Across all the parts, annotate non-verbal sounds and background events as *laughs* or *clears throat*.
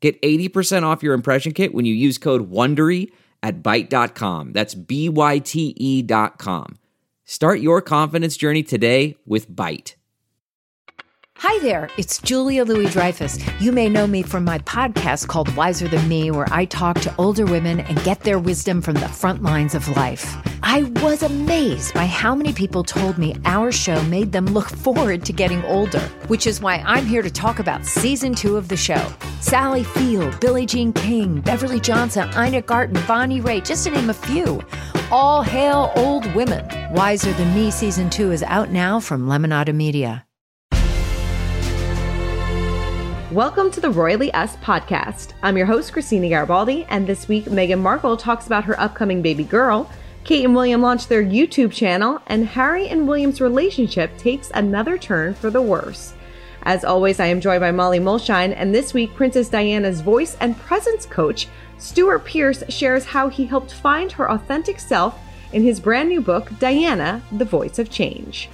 Get 80% off your impression kit when you use code WONDERY at Byte.com. That's B-Y-T-E dot com. Start your confidence journey today with Byte. Hi there, it's Julia Louis Dreyfus. You may know me from my podcast called Wiser Than Me, where I talk to older women and get their wisdom from the front lines of life. I was amazed by how many people told me our show made them look forward to getting older, which is why I'm here to talk about season two of the show. Sally Field, Billie Jean King, Beverly Johnson, Ina Garten, Bonnie Raitt, just to name a few. All hail old women. Wiser Than Me season two is out now from Lemonada Media. Welcome to the Royally Us podcast. I'm your host, Christina Garibaldi, and this week Meghan Markle talks about her upcoming baby girl. Kate and William launch their YouTube channel, and Harry and William's relationship takes another turn for the worse. As always, I am joined by Molly Mulshine, and this week, Princess Diana's voice and presence coach, Stewart Pearce, shares how he helped find her authentic self in his brand new book, Diana, The Voice of Change.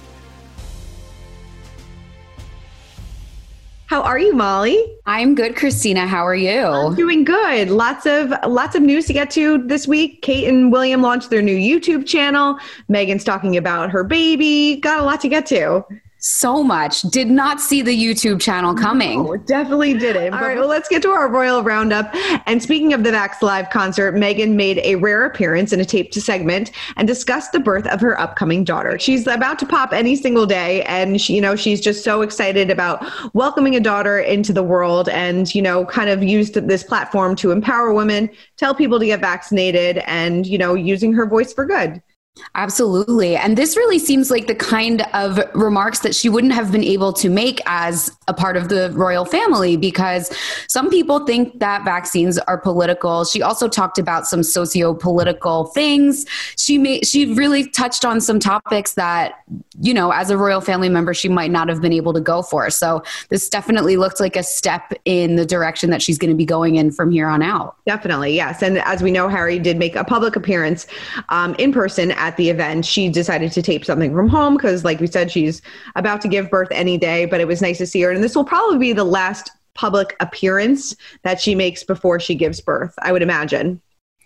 How are you, Molly? I'm good, Christina. How are you? I'm doing good. Lots of lots of news to get to this week. Kate and William launched their new YouTube channel. Meghan's talking about her baby. Got a lot to get to so much. Did not see the YouTube channel coming. No, definitely didn't. All right, well, let's get to our royal roundup. And speaking of the Vax Live concert, Meghan made a rare appearance in a taped segment and discussed the birth of her upcoming daughter. She's about to pop any single day, and she, you know she's just so excited about welcoming a daughter into the world, and you know, kind of used this platform to empower women, tell people to get vaccinated, and you know, using her voice for good. Absolutely. And this really seems like the kind of remarks that she wouldn't have been able to make as a part of the royal family because some people think that vaccines are political. She also talked about some socio-political things. She made she really touched on some topics that, you know, as a royal family member she might not have been able to go for. So this definitely looks like a step in the direction that she's going to be going in from here on out. Definitely. Yes. And as we know Harry did make a public appearance um, in person at the event, she decided to tape something from home because, like we said, she's about to give birth any day. But it was nice to see her, and this will probably be the last public appearance that she makes before she gives birth. I would imagine.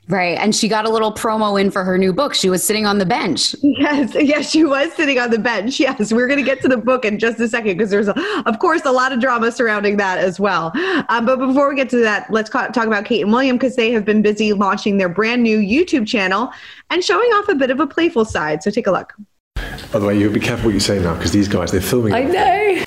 Right. And she got a little promo in for her new book. She was sitting on the bench. Yes. Yes, she was sitting on the bench. Yes. We're going to get to the book in just a second because there's, a, of course, a lot of drama surrounding that as well. Um, but before we get to that, let's talk about Kate and William because they have been busy launching their brand new YouTube channel and showing off a bit of a playful side. So take a look. By the way, you be careful what you say now because these guys, they're filming. I know.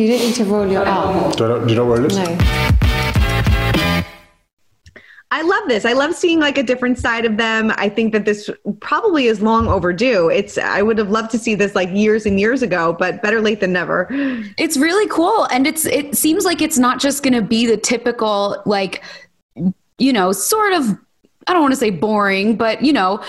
You don't need to roll your arm? Do, I not, do you know where it is? No. I love this. I love seeing like a different side of them. I think that this probably is long overdue. It's I would have loved to see this like years and years ago, but better late than never. It's really cool and it's it seems like it's not just going to be the typical like you know, sort of I don't want to say boring, but you know,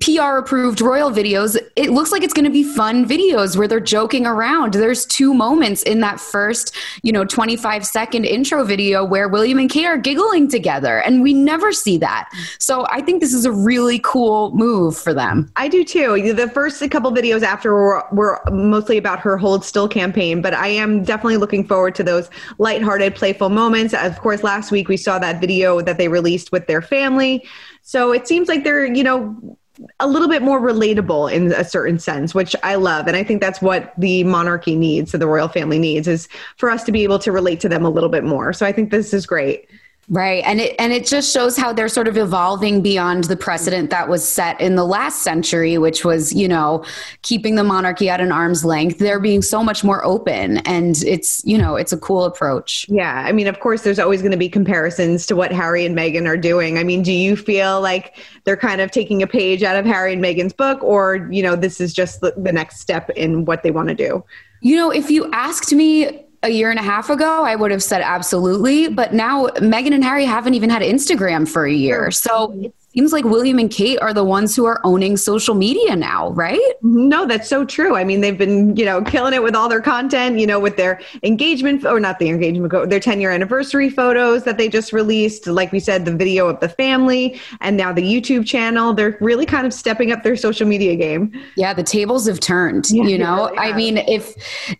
PR approved royal videos, it looks like it's going to be fun videos where they're joking around. There's two moments in that first, you know, 25 second intro video where William and Kate are giggling together, and we never see that. So I think this is a really cool move for them. I do too. The first couple videos after were, were mostly about her Hold Still campaign, but I am definitely looking forward to those lighthearted, playful moments. Of course, last week we saw that video that they released with their family. So it seems like they're, you know, a little bit more relatable in a certain sense, which I love. And I think that's what the monarchy needs, so the royal family needs, is for us to be able to relate to them a little bit more. So I think this is great. Right. And it and it just shows how they're sort of evolving beyond the precedent that was set in the last century, which was, you know, keeping the monarchy at an arm's length. They're being so much more open and it's, you know, it's a cool approach. Yeah. I mean, of course there's always going to be comparisons to what Harry and Meghan are doing. I mean, do you feel like they're kind of taking a page out of Harry and Meghan's book or, you know, this is just the, the next step in what they want to do? You know, if you asked me a year and a half ago, I would have said absolutely. But now Meghan and Harry haven't even had Instagram for a year. So seems like William and Kate are the ones who are owning social media now, right? No, that's so true. I mean, they've been, you know, killing it with all their content, you know, with their engagement or not the engagement, their 10 year anniversary photos that they just released. Like we said, the video of the family and now the YouTube channel. They're really kind of stepping up their social media game. Yeah, the tables have turned, yeah, you know? Really I mean, if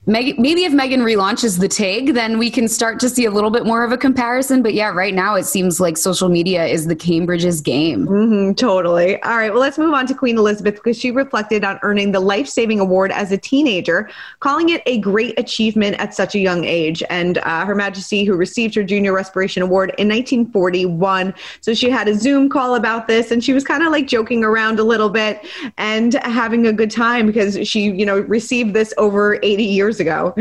Meg- maybe if Meghan relaunches the TIG, then we can start to see a little bit more of a comparison. But yeah, right now it seems like social media is the Cambridge's game. Mm-hmm, totally. All right. Well, let's move on to Queen Elizabeth because she reflected on earning the life saving award as a teenager, calling it a great achievement at such a young age. And uh, Her Majesty, who received her Junior Respiration Award in 1941. So she had a Zoom call about this and she was kind of like joking around a little bit and having a good time because she, you know, received this over 80 years ago.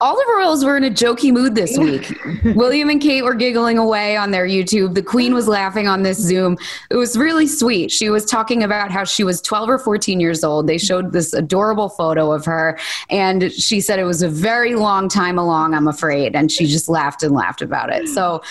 All the royals were in a jokey mood this *laughs* week. William and Kate were giggling away on their YouTube. The Queen was laughing on this Zoom it was really sweet. She was talking about how she was 12 or 14 years old. They showed this adorable photo of her, and she said it was a very long time along, I'm afraid. And she just laughed and laughed about it. So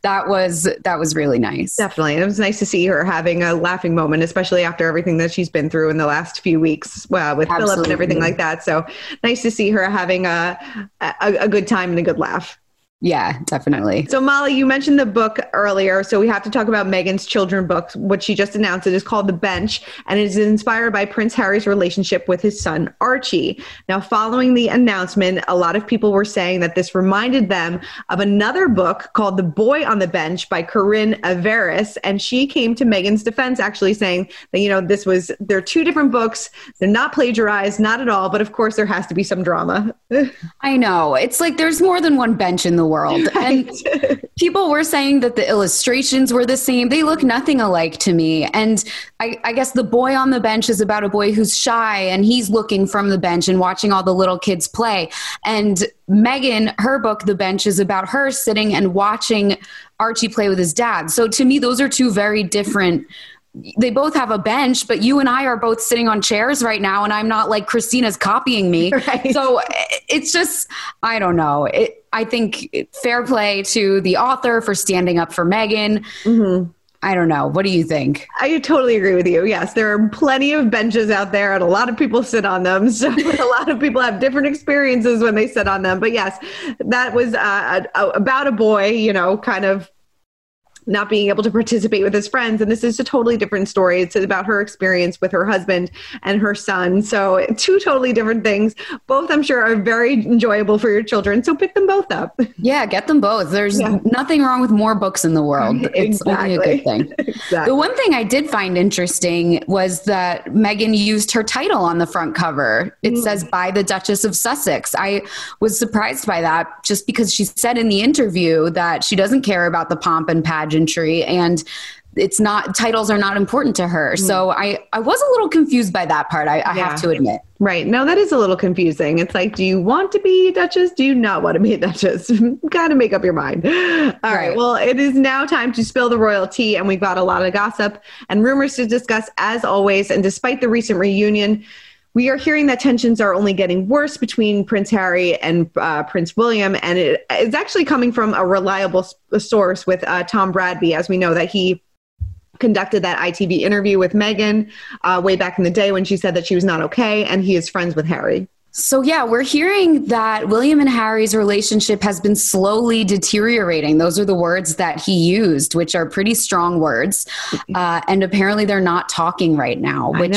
that was that was really nice. Definitely. It was nice to see her having a laughing moment, especially after everything that she's been through in the last few weeks well, with Absolutely. Philip and everything like that. So nice to see her having a, a, a good time and a good laugh. Yeah, definitely. So, Molly, you mentioned the book earlier. So, we have to talk about Meghan's children book, what she just announced. It is called The Bench, and it is inspired by Prince Harry's relationship with his son, Archie. Now, following the announcement, a lot of people were saying that this reminded them of another book called The Boy on the Bench by Corinne Averiss. And she came to Meghan's defense, actually saying that, you know, this was, they're two different books. They're not plagiarized, not at all. But of course, there has to be some drama. *laughs* I know. It's like there's more than one bench in the world. *laughs* And people were saying that the illustrations were the same. They look nothing alike to me. And I, I, guess the boy on the bench is about a boy who's shy and he's looking from the bench and watching all the little kids play. And Meghan, her book, The Bench, is about her sitting and watching Archie play with his dad. So to me, those are two very different they both have a bench, but you and I are both sitting on chairs right now, and I'm not like Christina's copying me. *laughs* Right. So it's just, I don't know. It, I think fair play to the author for standing up for Meghan. Mm-hmm. I don't know. What do you think? I totally agree with you. Yes, there are plenty of benches out there, and a lot of people sit on them. *laughs* So a lot of people have different experiences when they sit on them. But yes, that was uh, about a boy, you know, kind of not being able to participate with his friends. And this is a totally different story. It's about her experience with her husband and her son. So, two totally different things. Both, I'm sure, are very enjoyable for your children. So, pick them both up. Yeah, get them both. There's yeah. nothing wrong with more books in the world. It's exactly. only a good thing. *laughs* exactly. The one thing I did find interesting was that Meghan used her title on the front cover. It mm. says by the Duchess of Sussex. I was surprised by that just because she said in the interview that she doesn't care about the pomp and pageant pageantry and it's not titles are not important to her. Mm. So I I was a little confused by that part. I, I yeah. have to admit. Right. No, that is a little confusing. It's like, do you want to be a duchess? Do you not want to be a duchess? *laughs* Got to make up your mind. All right. right. Well, it is now time to spill the royal tea, and we've got a lot of gossip and rumors to discuss as always. And despite the recent reunion, we are hearing that tensions are only getting worse between Prince Harry and uh, Prince William, and it is actually coming from a reliable source with uh, Tom Bradby, as we know that he conducted that ITV interview with Meghan uh, way back in the day when she said that she was not okay, and he is friends with Harry. So, yeah, we're hearing that William and Harry's relationship has been slowly deteriorating. Those are the words that he used, which are pretty strong words. Mm-hmm. Uh, and apparently they're not talking right now, which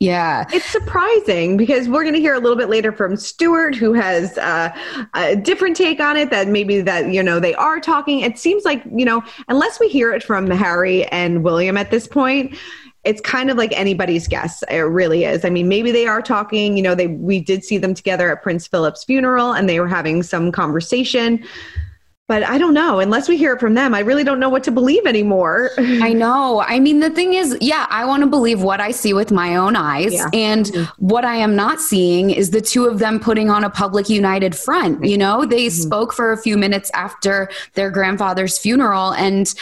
yeah. It's surprising because we're going to hear a little bit later from Stewart, who has uh, a different take on it that maybe that, you know, they are talking. It seems like, you know, unless we hear it from Harry and William at this point, it's kind of like anybody's guess. It really is. I mean, maybe they are talking, you know, they, we did see them together at Prince Philip's funeral and they were having some conversation but I don't know. Unless we hear it from them, I really don't know what to believe anymore. *laughs* I know. I mean, the thing is, yeah, I want to believe what I see with my own eyes. Yeah. And Mm-hmm. what I am not seeing is the two of them putting on a public united front. You know, they Mm-hmm. spoke for a few minutes after their grandfather's funeral, and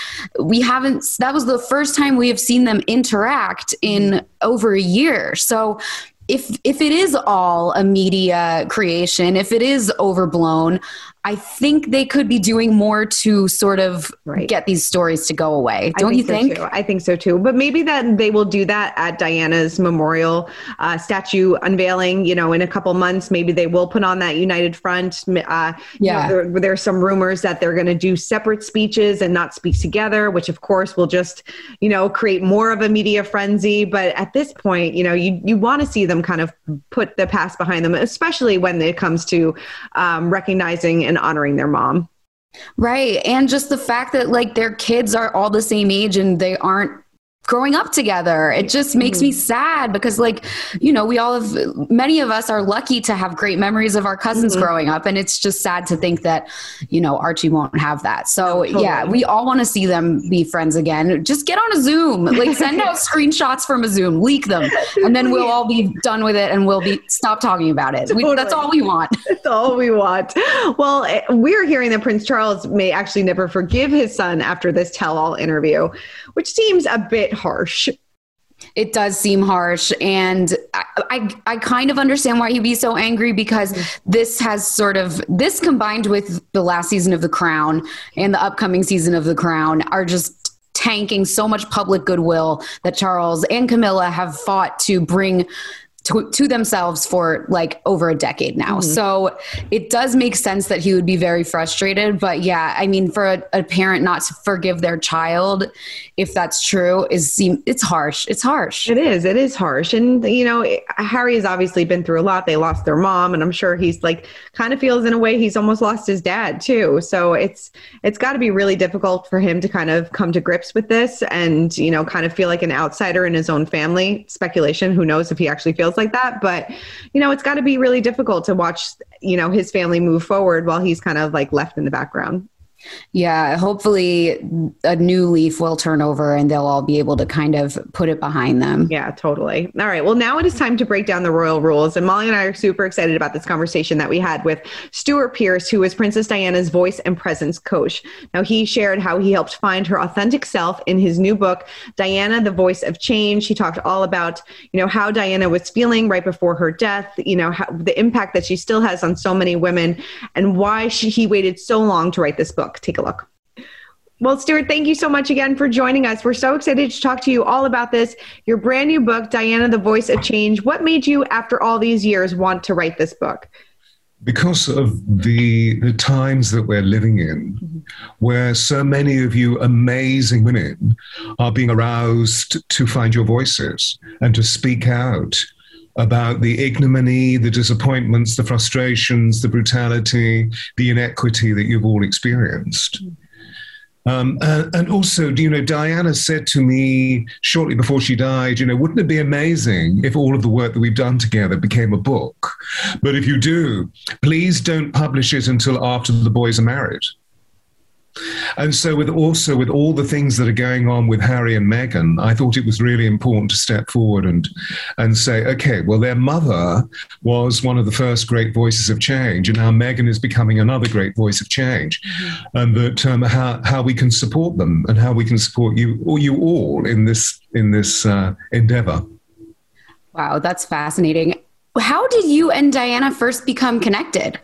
we haven't, that was the first time we have seen them interact in Mm-hmm. over a year. So, if if it is all a media creation, if it is overblown, I think they could be doing more to sort of Right. get these stories to go away. Don't you think? too. I think so too. But maybe that they will do that at Diana's memorial uh, statue unveiling. You know, in a couple months, maybe they will put on that united front. Uh, you Yeah. know, there, there's some rumors that they're going to do separate speeches and not speak together, which of course will just, you know, create more of a media frenzy. But at this point, you know, you you want to see them kind of put the past behind them, especially when it comes to um, recognizing and honoring their mom. Right. And just the fact that like their kids are all the same age and they aren't growing up together. It just makes me sad because like, you know, we all have many of us are lucky to have great memories of our cousins growing up and it's just sad to think that, you know, Archie won't have that. So, yeah, we all want to see them be friends again. Just get on a Zoom. Like send out *laughs* screenshots from a Zoom, leak them, and then we'll all be done with it and we'll be stop talking about it. We, that's all we want. *laughs* That's all we want. Well, eh, we're hearing that Prince Charles may actually never forgive his son after this tell all interview, which seems a bit harsh. It does seem harsh, and I, I, I kind of understand why he'd be so angry because this has sort of this combined with the last season of The Crown and the upcoming season of The Crown are just tanking so much public goodwill that Charles and Camilla have fought to bring to, to themselves for like over a decade now. Mm-hmm. So it does make sense that he would be very frustrated. But yeah, I mean, for a, a parent not to forgive their child, if that's true, is seem it's harsh. It's harsh. It is. It is harsh. And, you know, Harry has obviously been through a lot. They lost their mom, and I'm sure he's like kind of feels in a way he's almost lost his dad too. So it's it's got to be really difficult for him to kind of come to grips with this and, you know, kind of feel like an outsider in his own family. Speculation, who knows if he actually feels like that. But, you know, it's got to be really difficult to watch, you know, his family move forward while he's kind of like left in the background. Yeah, hopefully a new leaf will turn over and they'll all be able to kind of put it behind them. Yeah, totally. All right. Well, now it is time to break down the royal rules. And Molly and I are super excited about this conversation that we had with Stewart Pearce, who is Princess Diana's voice and presence coach. Now, he shared how he helped find her authentic self in his new book, Diana, the Voice of Change. He talked all about, you know, how Diana was feeling right before her death, you know, how, the impact that she still has on so many women and why she, he waited so long to write this book. Take a look. Well, Stewart, thank you so much again for joining us. We're so excited to talk to you all about this. Your brand new book, Diana, the Voice of Change. What made you, after all these years, want to write this book? because of the the times that we're living in mm-hmm. where so many of you amazing women are being aroused to find your voices and to speak out about the ignominy the disappointments the frustrations the brutality the inequity that you've all experienced um, and, and, also, you know, Diana said to me shortly before she died, you know, wouldn't it be amazing if all of the work that we've done together became a book? But if you do, please don't publish it until after the boys are married. And so, with also with all the things that are going on with Harry and Meghan, I thought it was really important to step forward and and say, okay, well, their mother was one of the first great voices of change, and now Meghan is becoming another great voice of change, mm-hmm. and that um, how how we can support them and how we can support you or you all in this in this uh, endeavor. Wow, that's fascinating. How did you and Diana first become connected?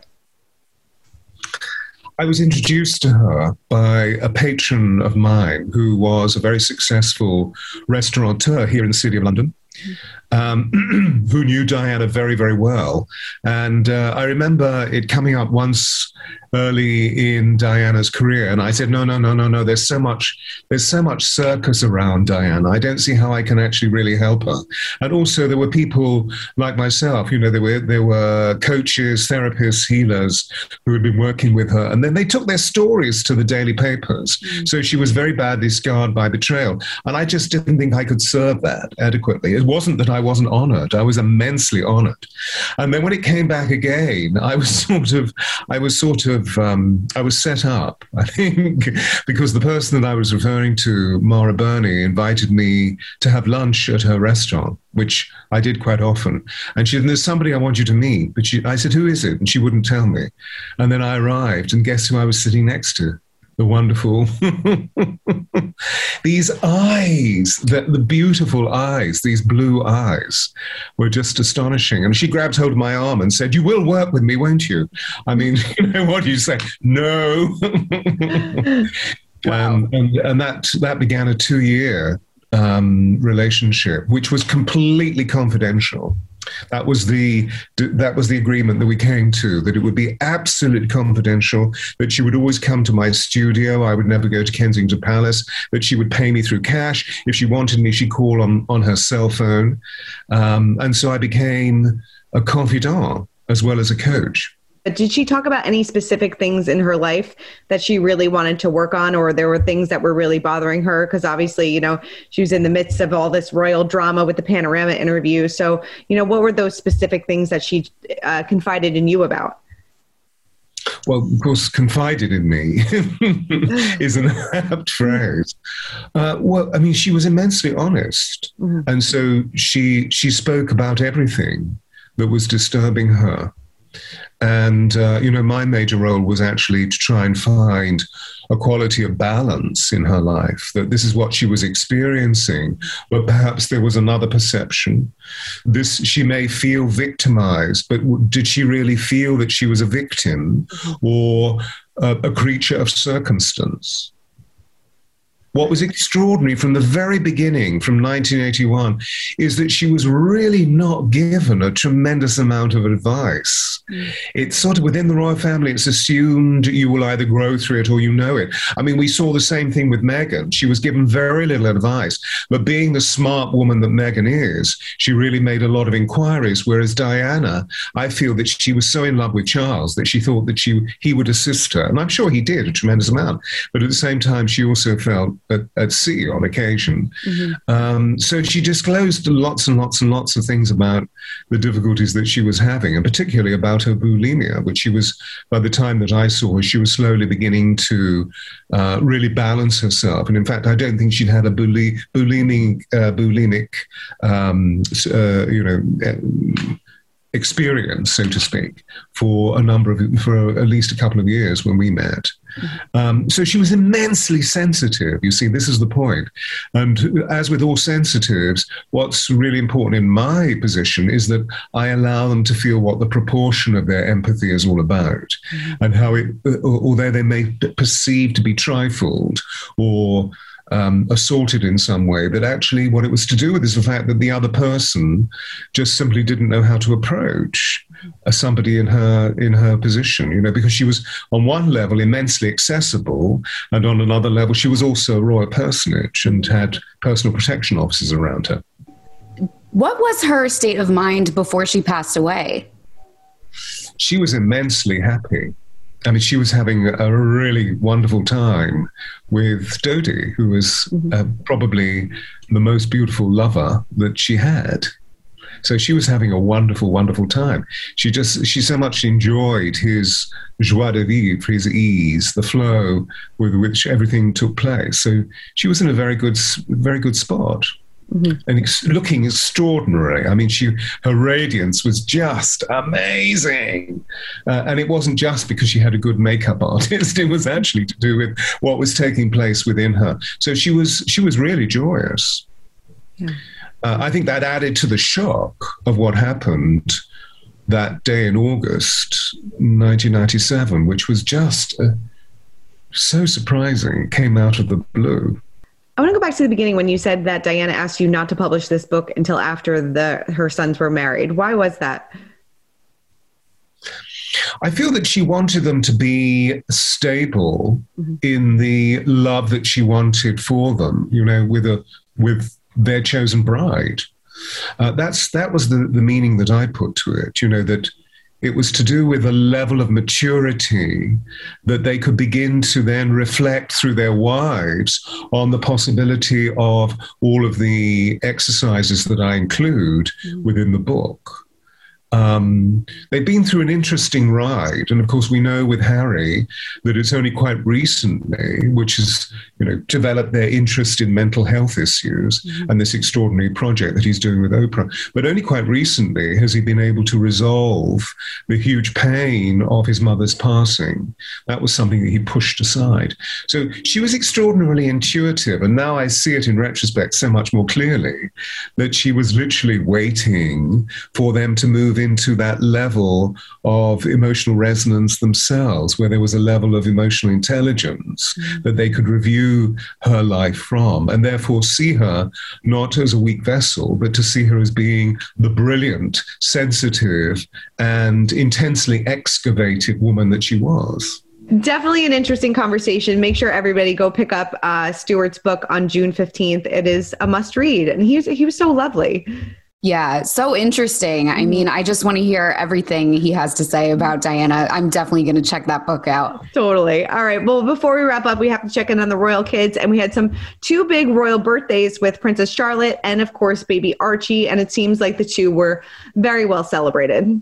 I was introduced to her by a patron of mine who was a very successful restaurateur here in the city of London. Um, *clears throat* who knew Diana very, very well. And uh, I remember it coming up once early in Diana's career, and I said, "No, no, no, no, no. There's so much, there's so much circus around Diana. I don't see how I can actually really help her." And also, there were people like myself. You know, there were there were coaches, therapists, healers who had been working with her, and then they took their stories to the daily papers. Mm-hmm. So she was very badly scarred by betrayal, and I just didn't think I could serve that adequately. It wasn't that I wasn't honored. I was immensely honored. And then when it came back again, I was *laughs* sort of, I was sort of, um, I was set up, *laughs* I think, because the person that I was referring to, Mara Berni, invited me to have lunch at her restaurant, which I did quite often. And she said, There's somebody I want you to meet. But she, I said, Who is it? And she wouldn't tell me. And then I arrived, and guess who I was sitting next to? The wonderful. *laughs* These eyes the, the beautiful eyes these blue eyes were just astonishing. And she grabbed hold of my arm and said you will work with me won't you? I mean *laughs* you know what do you say? No. *laughs* Wow. um, and, and that that began a two year um, relationship which was completely confidential that was the that was the agreement that we came to. That it would be absolute confidential. That she would always come to my studio. I would never go to Kensington Palace. That she would pay me through cash. If she wanted me, she'd call on on her cell phone. Um, and so I became a confidant as well as a coach. Did she talk about any specific things in her life that she really wanted to work on, or there were things that were really bothering her? Because obviously, you know, she was in the midst of all this royal drama with the Panorama interview. So, you know, what were those specific things that she uh, confided in you about? Well, of course, confided in me *laughs* is an apt phrase. Uh, well, I mean, she was immensely honest, mm-hmm. and so she she spoke about everything that was disturbing her and, uh, you know, my major role was actually to try and find a quality of balance in her life, that this is what she was experiencing, but perhaps there was another perception. This, she may feel victimized, but did she really feel that she was a victim or a, a creature of circumstance? What was extraordinary from the very beginning, from 1981, is that she was really not given a tremendous amount of advice. Mm. It's sort of within the royal family, it's assumed you will either grow through it or you know it. I mean, we saw the same thing with Meghan. She was given very little advice, but being the smart woman that Meghan is, she really made a lot of inquiries. Whereas Diana, I feel that she was so in love with Charles that she thought that she, he would assist her. And I'm sure he did a tremendous amount. But at the same time, she also felt at, at sea on occasion. Mm-hmm. Um, so she disclosed lots and lots and lots of things about the difficulties that she was having, and particularly about her bulimia, which she was, by the time that I saw her, she was slowly beginning to uh, really balance herself. And in fact, I don't think she'd had a buli- bulimic, uh, bulimic um, uh, you know, experience, so to speak, for a number of for at least a couple of years when we met. Mm-hmm. Um, so she was immensely sensitive. You see, this is the point. And as with all sensitives, what's really important in my position is that I allow them to feel what the proportion of their empathy is all about, mm-hmm. and how it, although they may perceive to be trifled or um, assaulted in some way, that actually what it was to do with is the fact that the other person just simply didn't know how to approach uh, somebody in her in her position. You know, because she was on one level immensely accessible, and on another level she was also a royal personage and had personal protection officers around her. What was her state of mind before she passed away? She was immensely happy. I mean, she was having a really wonderful time with Dodi, who was mm-hmm. uh, probably the most beautiful lover that she had. So she was having a wonderful, wonderful time. She just, she so much enjoyed his joie de vivre, his ease, the flow with which everything took place. So she was in a very good, very good spot. Mm-hmm. and ex- looking extraordinary. I mean, she her radiance was just amazing, uh, and it wasn't just because she had a good makeup *laughs* artist. It was actually to do with what was taking place within her. So she was she was really joyous. Yeah. Uh, I think that added to the shock of what happened that day in August 1997, which was just uh, so surprising. It came out of the blue. I want to go back to the beginning when you said that Diana asked you not to publish this book until after the her sons were married. Why was that? I feel that she wanted them to be stable mm-hmm. in the love that she wanted for them, you know, with a with their chosen bride. Uh, that's that was the, the meaning that I put to it. You know that it was to do with a level of maturity that they could begin to then reflect through their wives on the possibility of all of the exercises that I include mm. within the book. Um, they've been through an interesting ride, and of course, we know with Harry that it's only quite recently, which has you know developed their interest in mental health issues mm-hmm. and this extraordinary project that he's doing with Oprah. But only quite recently has he been able to resolve the huge pain of his mother's passing. That was something that he pushed aside. So she was extraordinarily intuitive, and now I see it in retrospect so much more clearly that she was literally waiting for them to move into that level of emotional resonance themselves, where there was a level of emotional intelligence mm-hmm. that they could review her life from, and therefore see her not as a weak vessel, but to see her as being the brilliant, sensitive, and intensely excavated woman that she was. Definitely an interesting conversation. Make sure everybody go pick up uh, Stewart's book on June 15th. It is a must read. And he was, he was so lovely. Yeah, so interesting. I mean, mm-hmm. I just want to hear everything he has to say about Diana. I'm definitely going to check that book out. Totally. All right. Well, before we wrap up, we have to check in on the royal kids. And we had some two big royal birthdays with Princess Charlotte and, of course, baby Archie. And it seems like the two were very well celebrated.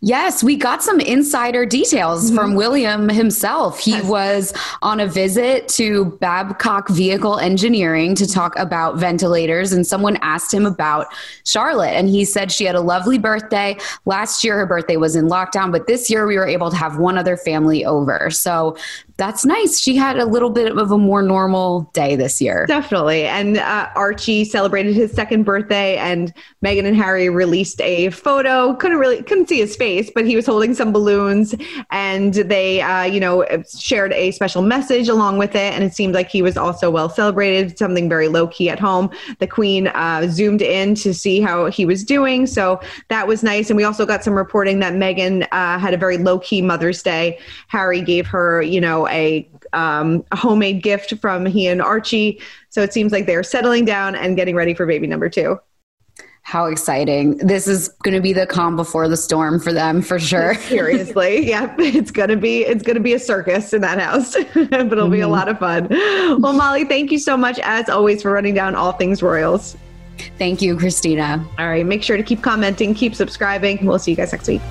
Yes, we got some insider details mm-hmm. from William himself. He was on a visit to Babcock Vehicle Engineering to talk about ventilators, and someone asked him about Charlotte. And he said she had a lovely birthday. Last year, her birthday was in lockdown, but this year we were able to have one other family over. So that's nice. She had a little bit of a more normal day this year. Definitely. And uh, Archie celebrated his second birthday, and Meghan and Harry released a photo. Couldn't really couldn't see his face, but he was holding some balloons, and they, uh, you know, shared a special message along with it. And it seemed like he was also well celebrated. Something very low key at home. The Queen uh, zoomed in to see how he was doing, so that was nice. And we also got some reporting that Meghan uh, had a very low key Mother's Day. Harry gave her, you know a, um, a homemade gift from he and Archie. So it seems like they're settling down and getting ready for baby number two. How exciting. This is going to be the calm before the storm for them for sure. *laughs* Seriously. Yeah, it's going to be it's going to be a circus in that house, *laughs* but it'll mm-hmm. be a mm-hmm. lot of fun. Well, Molly, thank you so much as always for running down all things Royals. Thank you, Christina. All right, make sure to keep commenting, keep subscribing. We'll see you guys next week.